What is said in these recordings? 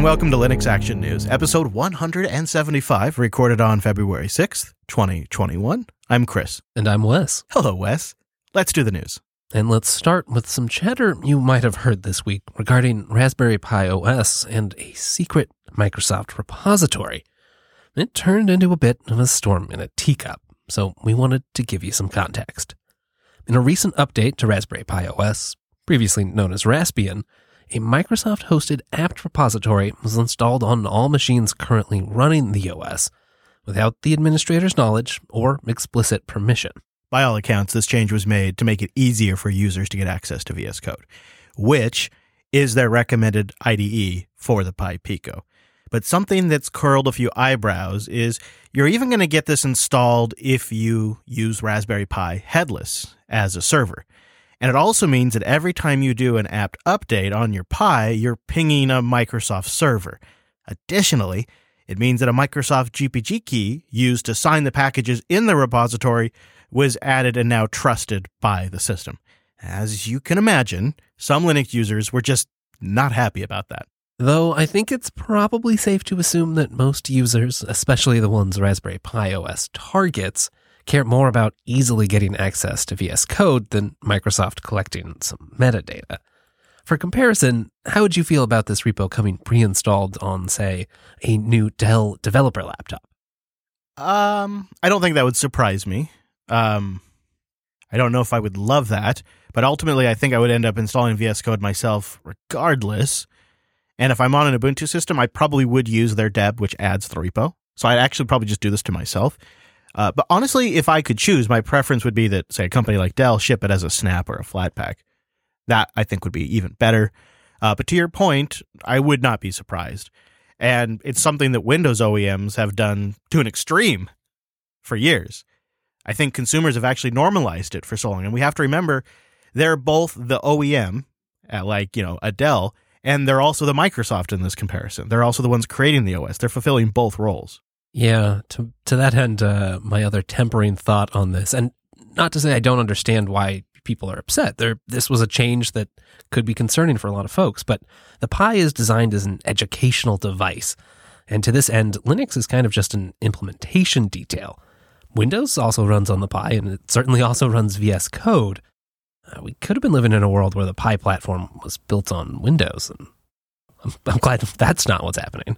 and welcome to Linux Action News, episode 175, recorded on February 6th, 2021. I'm Chris. And I'm Wes. Hello, Wes. Let's do the news. And let's start with some chatter you might have heard this week regarding Raspberry Pi OS and a secret Microsoft repository. It turned into a bit of a storm in a teacup, so we wanted to give you some context. In a recent update to Raspberry Pi OS, previously known as Raspbian, a Microsoft hosted apt repository was installed on all machines currently running the OS without the administrator's knowledge or explicit permission. By all accounts, this change was made to make it easier for users to get access to VS Code, which is their recommended IDE for the Pi Pico. But something that's curled a few eyebrows is you're even going to get this installed if you use Raspberry Pi headless as a server. And it also means that every time you do an apt update on your Pi, you're pinging a Microsoft server. Additionally, it means that a Microsoft GPG key used to sign the packages in the repository was added and now trusted by the system. As you can imagine, some Linux users were just not happy about that. Though I think it's probably safe to assume that most users, especially the ones Raspberry Pi OS targets, care more about easily getting access to VS Code than Microsoft collecting some metadata. For comparison, how would you feel about this repo coming pre installed on, say, a new Dell developer laptop? Um, I don't think that would surprise me. Um, I don't know if I would love that, but ultimately, I think I would end up installing VS Code myself regardless. And if I'm on an Ubuntu system, I probably would use their deb, which adds the repo. So I'd actually probably just do this to myself. Uh, but honestly, if I could choose, my preference would be that, say, a company like Dell ship it as a snap or a Flatpak. That I think would be even better. Uh, but to your point, I would not be surprised. And it's something that Windows OEMs have done to an extreme for years. I think consumers have actually normalized it for so long. And we have to remember they're both the OEM, at like, you know, a Dell, and they're also the Microsoft in this comparison. They're also the ones creating the OS. They're fulfilling both roles. Yeah, to to that end, uh, my other tempering thought on this, and not to say I don't understand why people are upset. There, this was a change that could be concerning for a lot of folks, but the Pi is designed as an educational device, and to this end, Linux is kind of just an implementation detail. Windows also runs on the Pi, and it certainly also runs VS Code. Uh, we could have been living in a world where the Pi platform was built on Windows, and I'm, I'm glad that's not what's happening.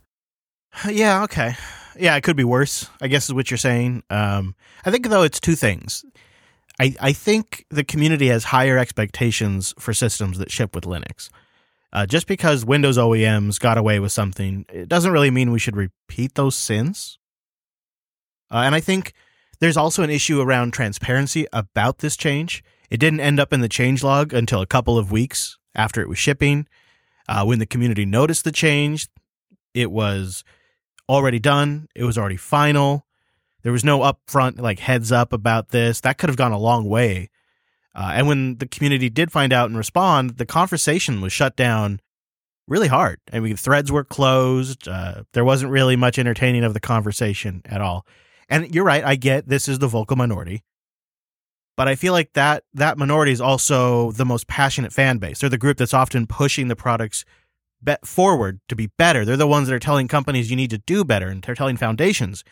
Yeah, okay yeah, it could be worse. I guess is what you're saying. Um, I think though it's two things. I I think the community has higher expectations for systems that ship with Linux. Uh, just because Windows OEMs got away with something, it doesn't really mean we should repeat those sins. Uh, and I think there's also an issue around transparency about this change. It didn't end up in the changelog until a couple of weeks after it was shipping. Uh, when the community noticed the change, it was already done. It was already final. There was no upfront like heads up about this. That could have gone a long way. Uh, and when the community did find out and respond, the conversation was shut down really hard. I mean, threads were closed. Uh, there wasn't really much entertaining of the conversation at all. And you're right. I get this is the vocal minority, but I feel like that that minority is also the most passionate fan base. They're the group that's often pushing the products be- forward to be better. They're the ones that are telling companies you need to do better, and they're telling foundations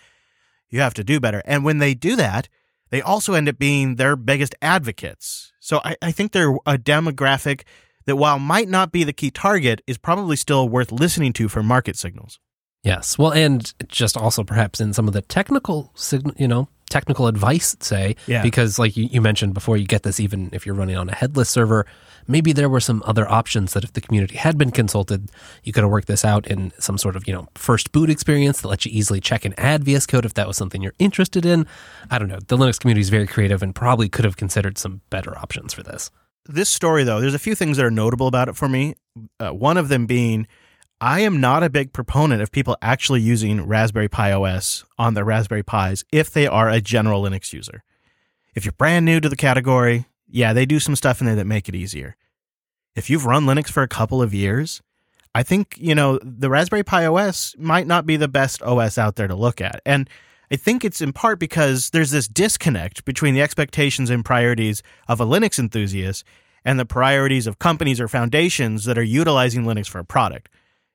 you have to do better. And when they do that, they also end up being their biggest advocates. So I, I think they're a demographic that, while might not be the key target, is probably still worth listening to for market signals. Yes. Well, and just also perhaps in some of the technical you know, technical advice, say, yeah. because like you, you mentioned before, you get this even if you're running on a headless server maybe there were some other options that if the community had been consulted, you could have worked this out in some sort of, you know, first boot experience that lets you easily check and add VS Code if that was something you're interested in. I don't know. The Linux community is very creative and probably could have considered some better options for this. This story, though, there's a few things that are notable about it for me. Uh, one of them being, I am not a big proponent of people actually using Raspberry Pi OS on their Raspberry Pis if they are a general Linux user. If you're brand new to the category, yeah, they do some stuff in there that make it easier. If you've run Linux for a couple of years, I think, you know, the Raspberry Pi OS might not be the best OS out there to look at. And I think it's in part because there's this disconnect between the expectations and priorities of a Linux enthusiast and the priorities of companies or foundations that are utilizing Linux for a product.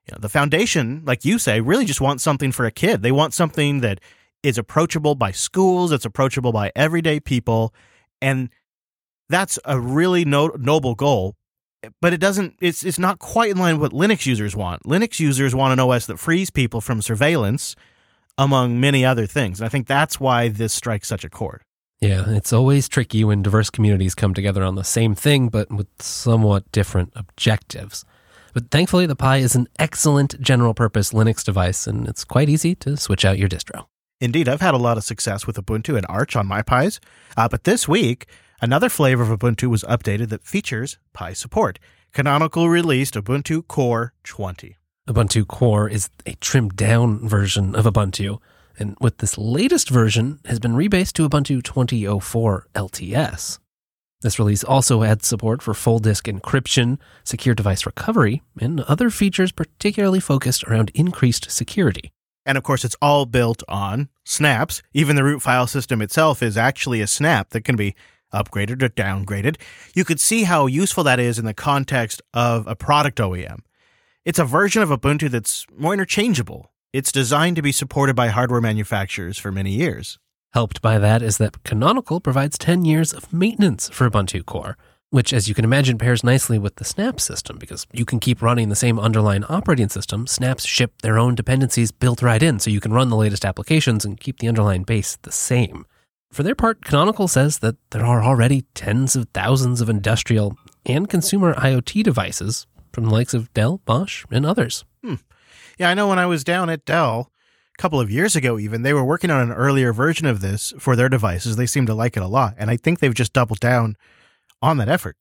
You know, the foundation, like you say, really just wants something for a kid. They want something that is approachable by schools, it's approachable by everyday people, and that's a really no- noble goal. But it doesn't. It's it's not quite in line with what Linux users want. Linux users want an OS that frees people from surveillance, among many other things. And I think that's why this strikes such a chord. Yeah, it's always tricky when diverse communities come together on the same thing, but with somewhat different objectives. But thankfully, the Pi is an excellent general purpose Linux device, and it's quite easy to switch out your distro. Indeed, I've had a lot of success with Ubuntu and Arch on my Pis. Uh, but this week, another flavor of Ubuntu was updated that features Pi support. Canonical released Ubuntu Core 20. Ubuntu Core is a trimmed down version of Ubuntu, and with this latest version has been rebased to Ubuntu 2004 LTS. This release also adds support for full disk encryption, secure device recovery, and other features particularly focused around increased security. And of course, it's all built on snaps. Even the root file system itself is actually a snap that can be upgraded or downgraded. You could see how useful that is in the context of a product OEM. It's a version of Ubuntu that's more interchangeable. It's designed to be supported by hardware manufacturers for many years. Helped by that is that Canonical provides 10 years of maintenance for Ubuntu Core, which, as you can imagine, pairs nicely with the Snap system because you can keep running the same underlying operating system. Snaps ship their own dependencies built right in, so you can run the latest applications and keep the underlying base the same. For their part, Canonical says that there are already tens of thousands of industrial and consumer IoT devices from the likes of Dell, Bosch, and others. Hmm. Yeah, I know when I was down at Dell couple of years ago, even, they were working on an earlier version of this for their devices. They seem to like it a lot. And I think they've just doubled down on that effort.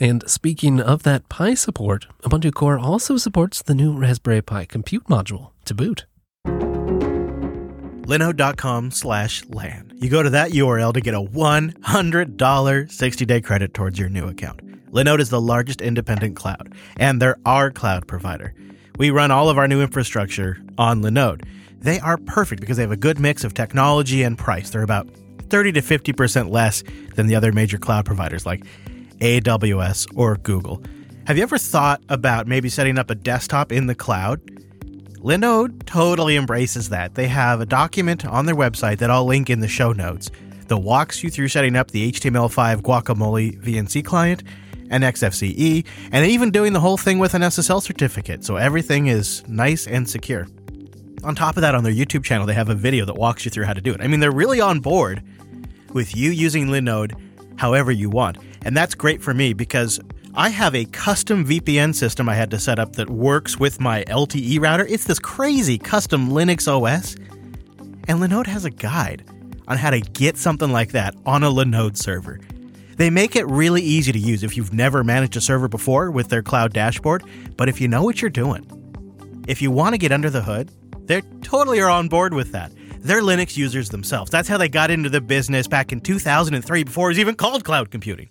And speaking of that Pi support, Ubuntu Core also supports the new Raspberry Pi compute module to boot. Linode.com slash LAN. You go to that URL to get a $100 60 day credit towards your new account. Linode is the largest independent cloud, and they're our cloud provider. We run all of our new infrastructure on Linode. They are perfect because they have a good mix of technology and price. They're about 30 to 50% less than the other major cloud providers like AWS or Google. Have you ever thought about maybe setting up a desktop in the cloud? Linode totally embraces that. They have a document on their website that I'll link in the show notes that walks you through setting up the HTML5 Guacamole VNC client and XFCE, and even doing the whole thing with an SSL certificate, so everything is nice and secure. On top of that, on their YouTube channel, they have a video that walks you through how to do it. I mean, they're really on board with you using Linode however you want. And that's great for me because I have a custom VPN system I had to set up that works with my LTE router. It's this crazy custom Linux OS. And Linode has a guide on how to get something like that on a Linode server. They make it really easy to use if you've never managed a server before with their cloud dashboard, but if you know what you're doing, if you want to get under the hood, they totally are on board with that. They're Linux users themselves. That's how they got into the business back in 2003 before it was even called cloud computing.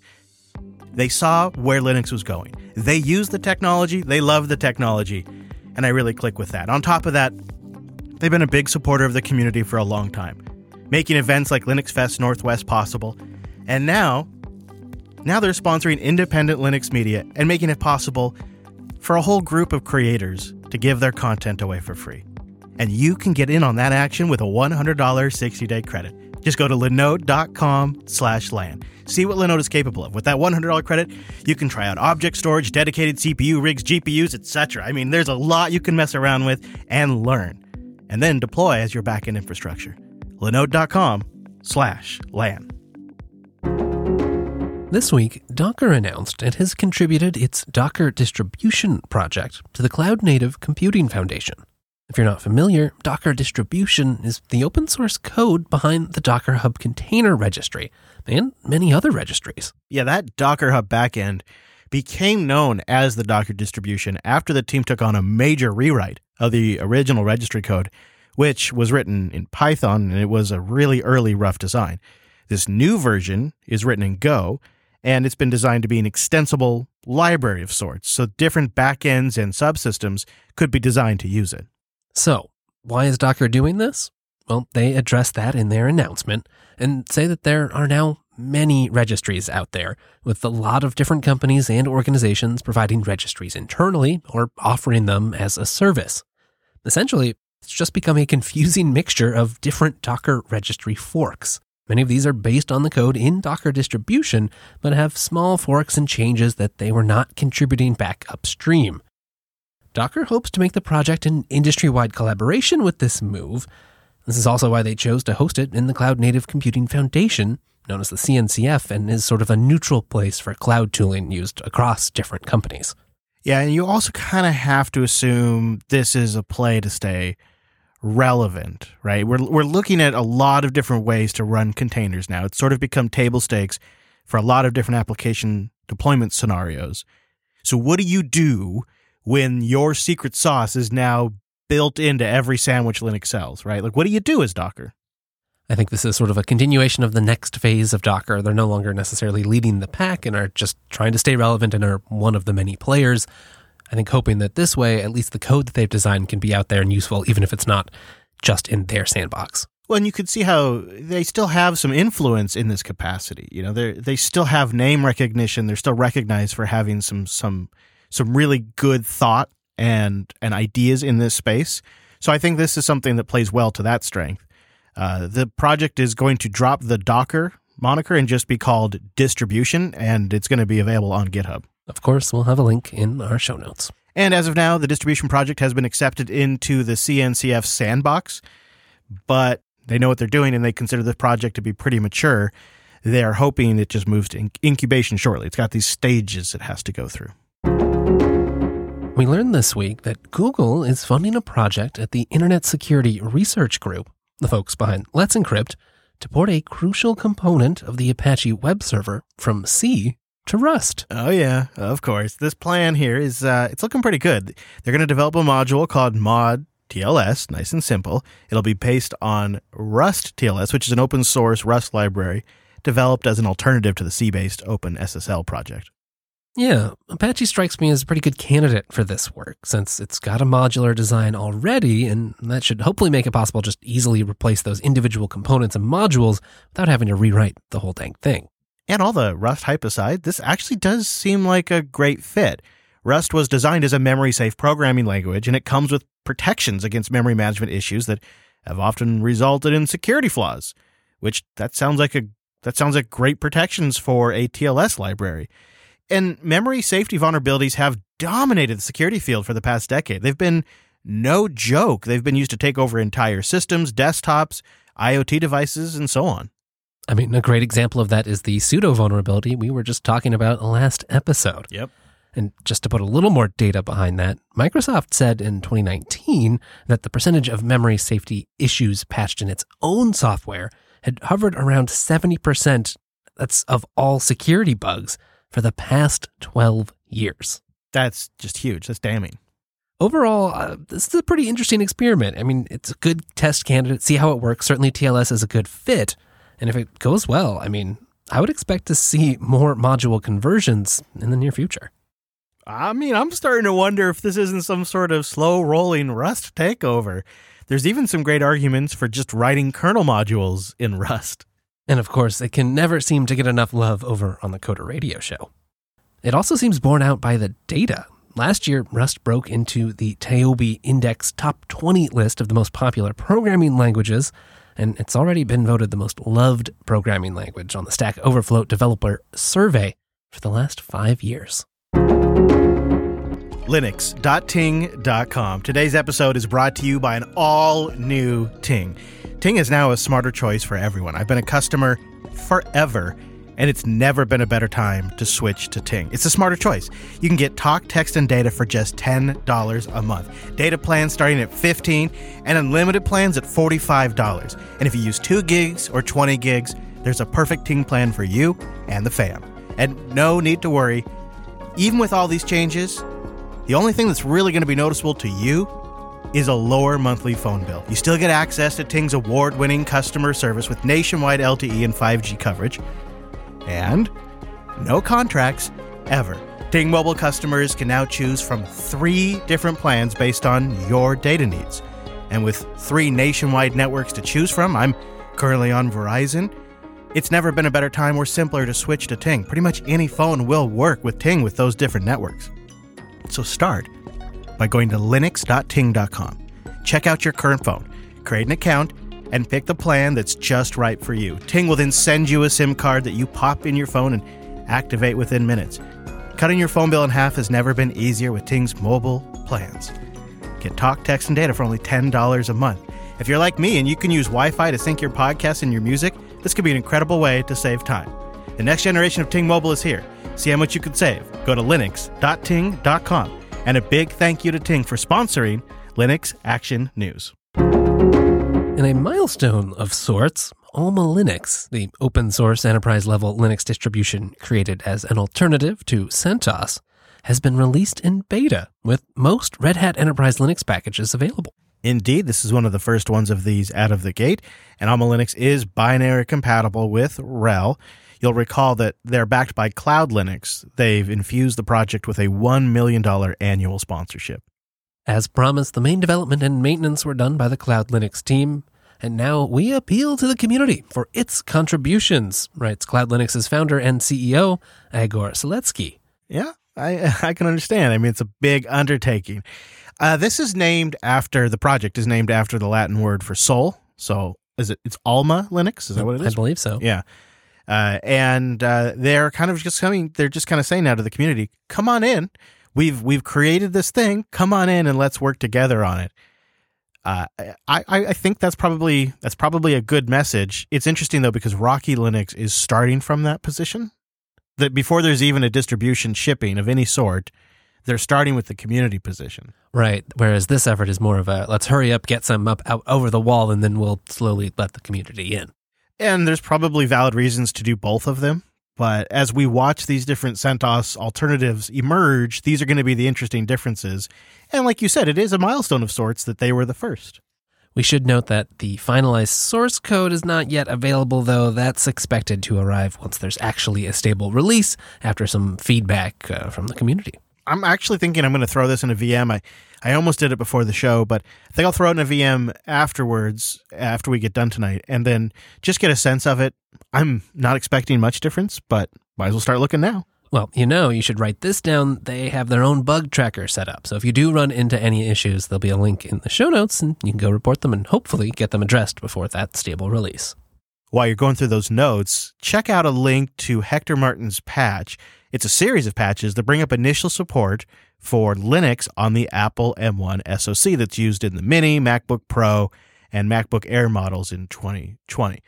They saw where Linux was going. They used the technology, they love the technology, and I really click with that. On top of that, they've been a big supporter of the community for a long time, making events like Linux Fest Northwest possible. And now, now they're sponsoring independent Linux media and making it possible for a whole group of creators to give their content away for free. And you can get in on that action with a $100 60-day credit. Just go to linode.com slash LAN. See what Linode is capable of. With that $100 credit, you can try out object storage, dedicated CPU rigs, GPUs, etc. I mean, there's a lot you can mess around with and learn. And then deploy as your backend infrastructure. linode.com slash LAN. This week, Docker announced it has contributed its Docker distribution project to the Cloud Native Computing Foundation. If you're not familiar, Docker distribution is the open source code behind the Docker Hub Container Registry and many other registries. Yeah, that Docker Hub backend became known as the Docker distribution after the team took on a major rewrite of the original registry code, which was written in Python and it was a really early rough design. This new version is written in Go and it's been designed to be an extensible library of sorts, so different backends and subsystems could be designed to use it. So, why is Docker doing this? Well, they address that in their announcement and say that there are now many registries out there, with a lot of different companies and organizations providing registries internally or offering them as a service. Essentially, it's just become a confusing mixture of different Docker registry forks. Many of these are based on the code in Docker distribution, but have small forks and changes that they were not contributing back upstream. Docker hopes to make the project an industry wide collaboration with this move. This is also why they chose to host it in the Cloud Native Computing Foundation, known as the CNCF, and is sort of a neutral place for cloud tooling used across different companies. Yeah, and you also kind of have to assume this is a play to stay relevant, right? We're we're looking at a lot of different ways to run containers now. It's sort of become table stakes for a lot of different application deployment scenarios. So what do you do when your secret sauce is now built into every sandwich Linux sells, right? Like what do you do as Docker? I think this is sort of a continuation of the next phase of Docker. They're no longer necessarily leading the pack and are just trying to stay relevant and are one of the many players. I think hoping that this way, at least the code that they've designed can be out there and useful, even if it's not just in their sandbox. Well, and you could see how they still have some influence in this capacity. You know, they they still have name recognition. They're still recognized for having some some some really good thought and and ideas in this space. So I think this is something that plays well to that strength. Uh, the project is going to drop the Docker moniker and just be called distribution, and it's going to be available on GitHub. Of course, we'll have a link in our show notes. And as of now, the distribution project has been accepted into the CNCF sandbox, but they know what they're doing and they consider the project to be pretty mature. They are hoping it just moves to incubation shortly. It's got these stages it has to go through. We learned this week that Google is funding a project at the Internet Security Research Group, the folks behind Let's Encrypt, to port a crucial component of the Apache web server from C to Rust. Oh yeah, of course. This plan here is uh, it's looking pretty good. They're going to develop a module called Mod TLS, nice and simple. It'll be based on Rust TLS, which is an open source Rust library developed as an alternative to the C-based Open SSL project. Yeah, Apache strikes me as a pretty good candidate for this work since it's got a modular design already, and that should hopefully make it possible just easily replace those individual components and modules without having to rewrite the whole dang thing. And all the Rust hype aside, this actually does seem like a great fit. Rust was designed as a memory safe programming language, and it comes with protections against memory management issues that have often resulted in security flaws, which that sounds like a that sounds like great protections for a TLS library. And memory safety vulnerabilities have dominated the security field for the past decade. They've been no joke. They've been used to take over entire systems, desktops, IoT devices, and so on. I mean, a great example of that is the sudo vulnerability we were just talking about last episode. Yep. And just to put a little more data behind that, Microsoft said in 2019 that the percentage of memory safety issues patched in its own software had hovered around 70% that's of all security bugs for the past 12 years. That's just huge. That's damning. Overall, uh, this is a pretty interesting experiment. I mean, it's a good test candidate, see how it works. Certainly, TLS is a good fit. And if it goes well, I mean, I would expect to see more module conversions in the near future. I mean, I'm starting to wonder if this isn't some sort of slow rolling Rust takeover. There's even some great arguments for just writing kernel modules in Rust. And of course, it can never seem to get enough love over on the Coder Radio Show. It also seems borne out by the data. Last year, Rust broke into the TIOBE Index top 20 list of the most popular programming languages, and it's already been voted the most loved programming language on the Stack Overflow Developer Survey for the last five years. Linux.ting.com. Today's episode is brought to you by an all new Ting. Ting is now a smarter choice for everyone. I've been a customer forever, and it's never been a better time to switch to Ting. It's a smarter choice. You can get talk, text, and data for just $10 a month. Data plans starting at 15 and unlimited plans at $45. And if you use 2 gigs or 20 gigs, there's a perfect Ting plan for you and the fam. And no need to worry. Even with all these changes, the only thing that's really going to be noticeable to you is a lower monthly phone bill. You still get access to Ting's award winning customer service with nationwide LTE and 5G coverage. And no contracts ever. Ting Mobile customers can now choose from three different plans based on your data needs. And with three nationwide networks to choose from, I'm currently on Verizon. It's never been a better time or simpler to switch to Ting. Pretty much any phone will work with Ting with those different networks. So start by going to linux.ting.com. Check out your current phone, create an account, and pick the plan that's just right for you. Ting will then send you a SIM card that you pop in your phone and activate within minutes. Cutting your phone bill in half has never been easier with Ting's mobile plans. Get talk, text, and data for only $10 a month. If you're like me and you can use Wi Fi to sync your podcast and your music, this could be an incredible way to save time. The next generation of Ting Mobile is here. See how much you could save. Go to linux.ting.com. And a big thank you to Ting for sponsoring Linux Action News. In a milestone of sorts, Alma Linux, the open source enterprise level Linux distribution created as an alternative to CentOS, has been released in beta, with most Red Hat Enterprise Linux packages available. Indeed, this is one of the first ones of these out of the gate, and Alma Linux is binary compatible with RHEL. You'll recall that they're backed by Cloud Linux. They've infused the project with a $1 million annual sponsorship. As promised, the main development and maintenance were done by the Cloud Linux team, and now we appeal to the community for its contributions, writes Cloud Linux's founder and CEO, Igor Seletskiy. Yeah, I, I can understand. I mean, it's a big undertaking. Uh, this is named after the project is named after the Latin word for soul. So is it? It's Alma Linux. Is that what it is? I believe so. Yeah. Uh, and uh, they're kind of just coming. They're just kind of saying now to the community, "Come on in. We've we've created this thing. Come on in and let's work together on it." Uh, I I think that's probably that's probably a good message. It's interesting though because Rocky Linux is starting from that position. That before there's even a distribution shipping of any sort, they're starting with the community position. Right. Whereas this effort is more of a let's hurry up, get some up out over the wall, and then we'll slowly let the community in. And there's probably valid reasons to do both of them. But as we watch these different CentOS alternatives emerge, these are going to be the interesting differences. And like you said, it is a milestone of sorts that they were the first. We should note that the finalized source code is not yet available, though that's expected to arrive once there's actually a stable release after some feedback uh, from the community. I'm actually thinking I'm going to throw this in a VM. I, I almost did it before the show, but I think I'll throw it in a VM afterwards, after we get done tonight, and then just get a sense of it. I'm not expecting much difference, but might as well start looking now. Well, you know, you should write this down. They have their own bug tracker set up. So if you do run into any issues, there'll be a link in the show notes and you can go report them and hopefully get them addressed before that stable release. While you're going through those notes, check out a link to Hector Martin's patch. It's a series of patches that bring up initial support for Linux on the Apple M1 SoC that's used in the Mini, MacBook Pro, and MacBook Air models in 2020.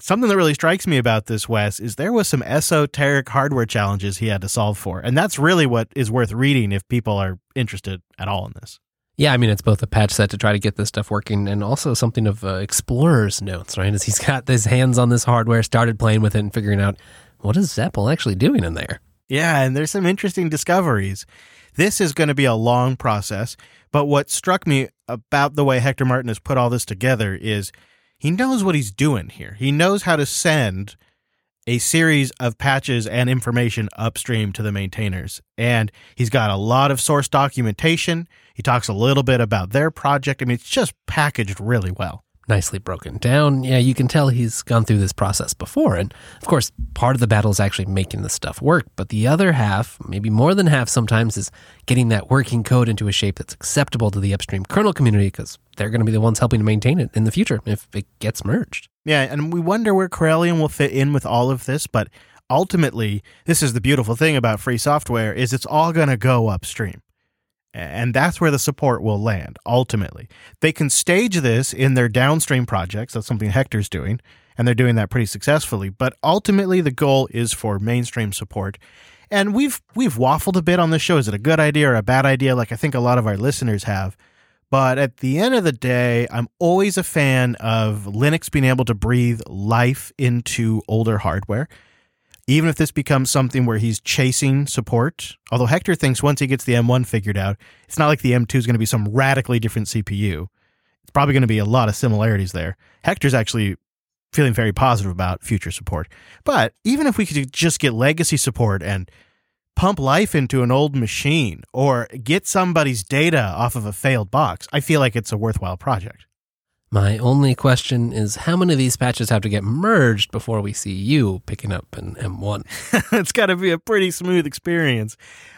Something that really strikes me about this, Wes, is there was some esoteric hardware challenges he had to solve for. And that's really what is worth reading if people are interested at all in this. Yeah, I mean, it's both a patch set to try to get this stuff working and also something of uh, explorer's notes, right? As he's got his hands on this hardware, started playing with it and figuring out what is Apple actually doing in there. Yeah, and there's some interesting discoveries. This is going to be a long process, but what struck me about the way Hector Martin has put all this together is he knows what he's doing here. He knows how to send a series of patches and information upstream to the maintainers. And he's got a lot of source documentation. He talks a little bit about their project. I mean, it's just packaged really well nicely broken down. Yeah, you can tell he's gone through this process before. And of course, part of the battle is actually making the stuff work. But the other half, maybe more than half sometimes, is getting that working code into a shape that's acceptable to the upstream kernel community because they're going to be the ones helping to maintain it in the future if it gets merged. Yeah, and we wonder where Corellium will fit in with all of this. But ultimately, this is the beautiful thing about free software is it's all going to go upstream. And that's where the support will land ultimately. They can stage this in their downstream projects. That's something Hector's doing, and they're doing that pretty successfully. But ultimately, the goal is for mainstream support. And we've we've waffled a bit on this show. Is it a good idea or a bad idea? Like I think a lot of our listeners have. But at the end of the day, I'm always a fan of Linux being able to breathe life into older hardware even if this becomes something where he's chasing support, although Hector thinks once he gets the M1 figured out, it's not like the M2 is going to be some radically different CPU. It's probably going to be a lot of similarities there. Hector's actually feeling very positive about future support. But even if we could just get legacy support and pump life into an old machine or get somebody's data off of a failed box, I feel like it's a worthwhile project. My only question is how many of these patches have to get merged before we see you picking up an M1? it's got to be a pretty smooth experience.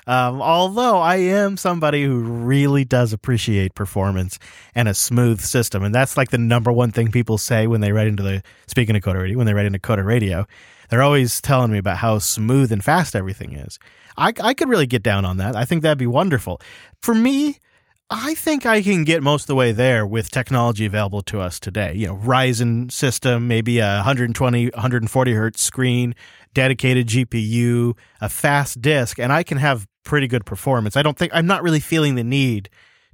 Um, although I am somebody who really does appreciate performance and a smooth system. And that's like the number one thing people say when they write into the, speaking of Coder Radio, when they write into Coder Radio, they're always telling me about how smooth and fast everything is. I, I could really get down on that. I think that'd be wonderful. For me, I think I can get most of the way there with technology available to us today. You know, Ryzen system, maybe a 120, 140 hertz screen, dedicated GPU, a fast disk, and I can have pretty good performance. I don't think I'm not really feeling the need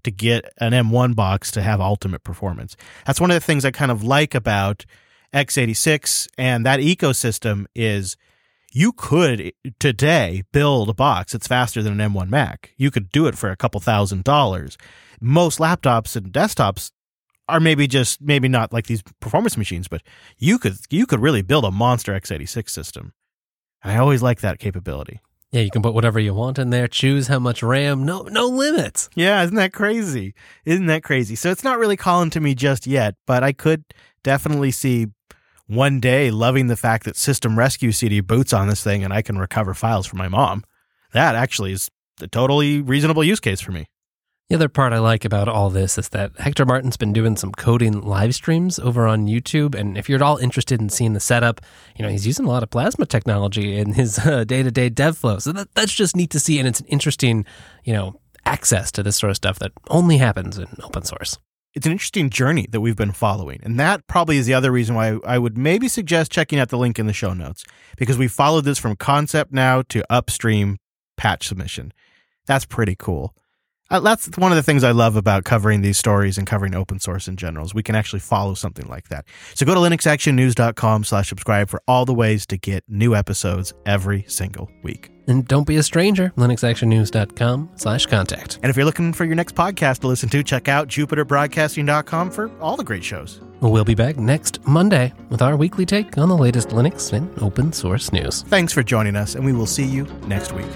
to get an M1 box to have ultimate performance. That's one of the things I kind of like about x86 and that ecosystem is you could eh, today build a box that's faster than an M1 Mac. You could do it for a couple thousand dollars. Most laptops and desktops are maybe just maybe not like these performance machines, but you could you could really build a monster x86 system. And I always like that capability. Yeah, you can put whatever you want in there, choose how much RAM, no no limits. Yeah, isn't that crazy? Isn't that crazy? So it's not really calling to me just yet, but I could definitely see one day loving the fact that System Rescue CD boots on this thing and I can recover files for my mom. That actually is a totally reasonable use case for me. The other part I like about all this is that Hector Martin's been doing some coding live streams over on YouTube. And if you're at all interested in seeing the setup, you know, he's using a lot of plasma technology in his day to day dev flow. So that, that's just neat to see. And it's an interesting, you know, access to this sort of stuff that only happens in open source it's an interesting journey that we've been following. And that probably is the other reason why I would maybe suggest checking out the link in the show notes because we followed this from concept now to upstream patch submission. That's pretty cool. Uh, that's one of the things I love about covering these stories and covering open source in general is we can actually follow something like that. So go to linuxactionnews.com slash subscribe for all the ways to get new episodes every single week. And don't be a stranger, linuxactionnews.com slash contact. And if you're looking for your next podcast to listen to, check out jupiterbroadcasting.com for all the great shows. We'll be back next Monday with our weekly take on the latest Linux and open source news. Thanks for joining us, and we will see you next week.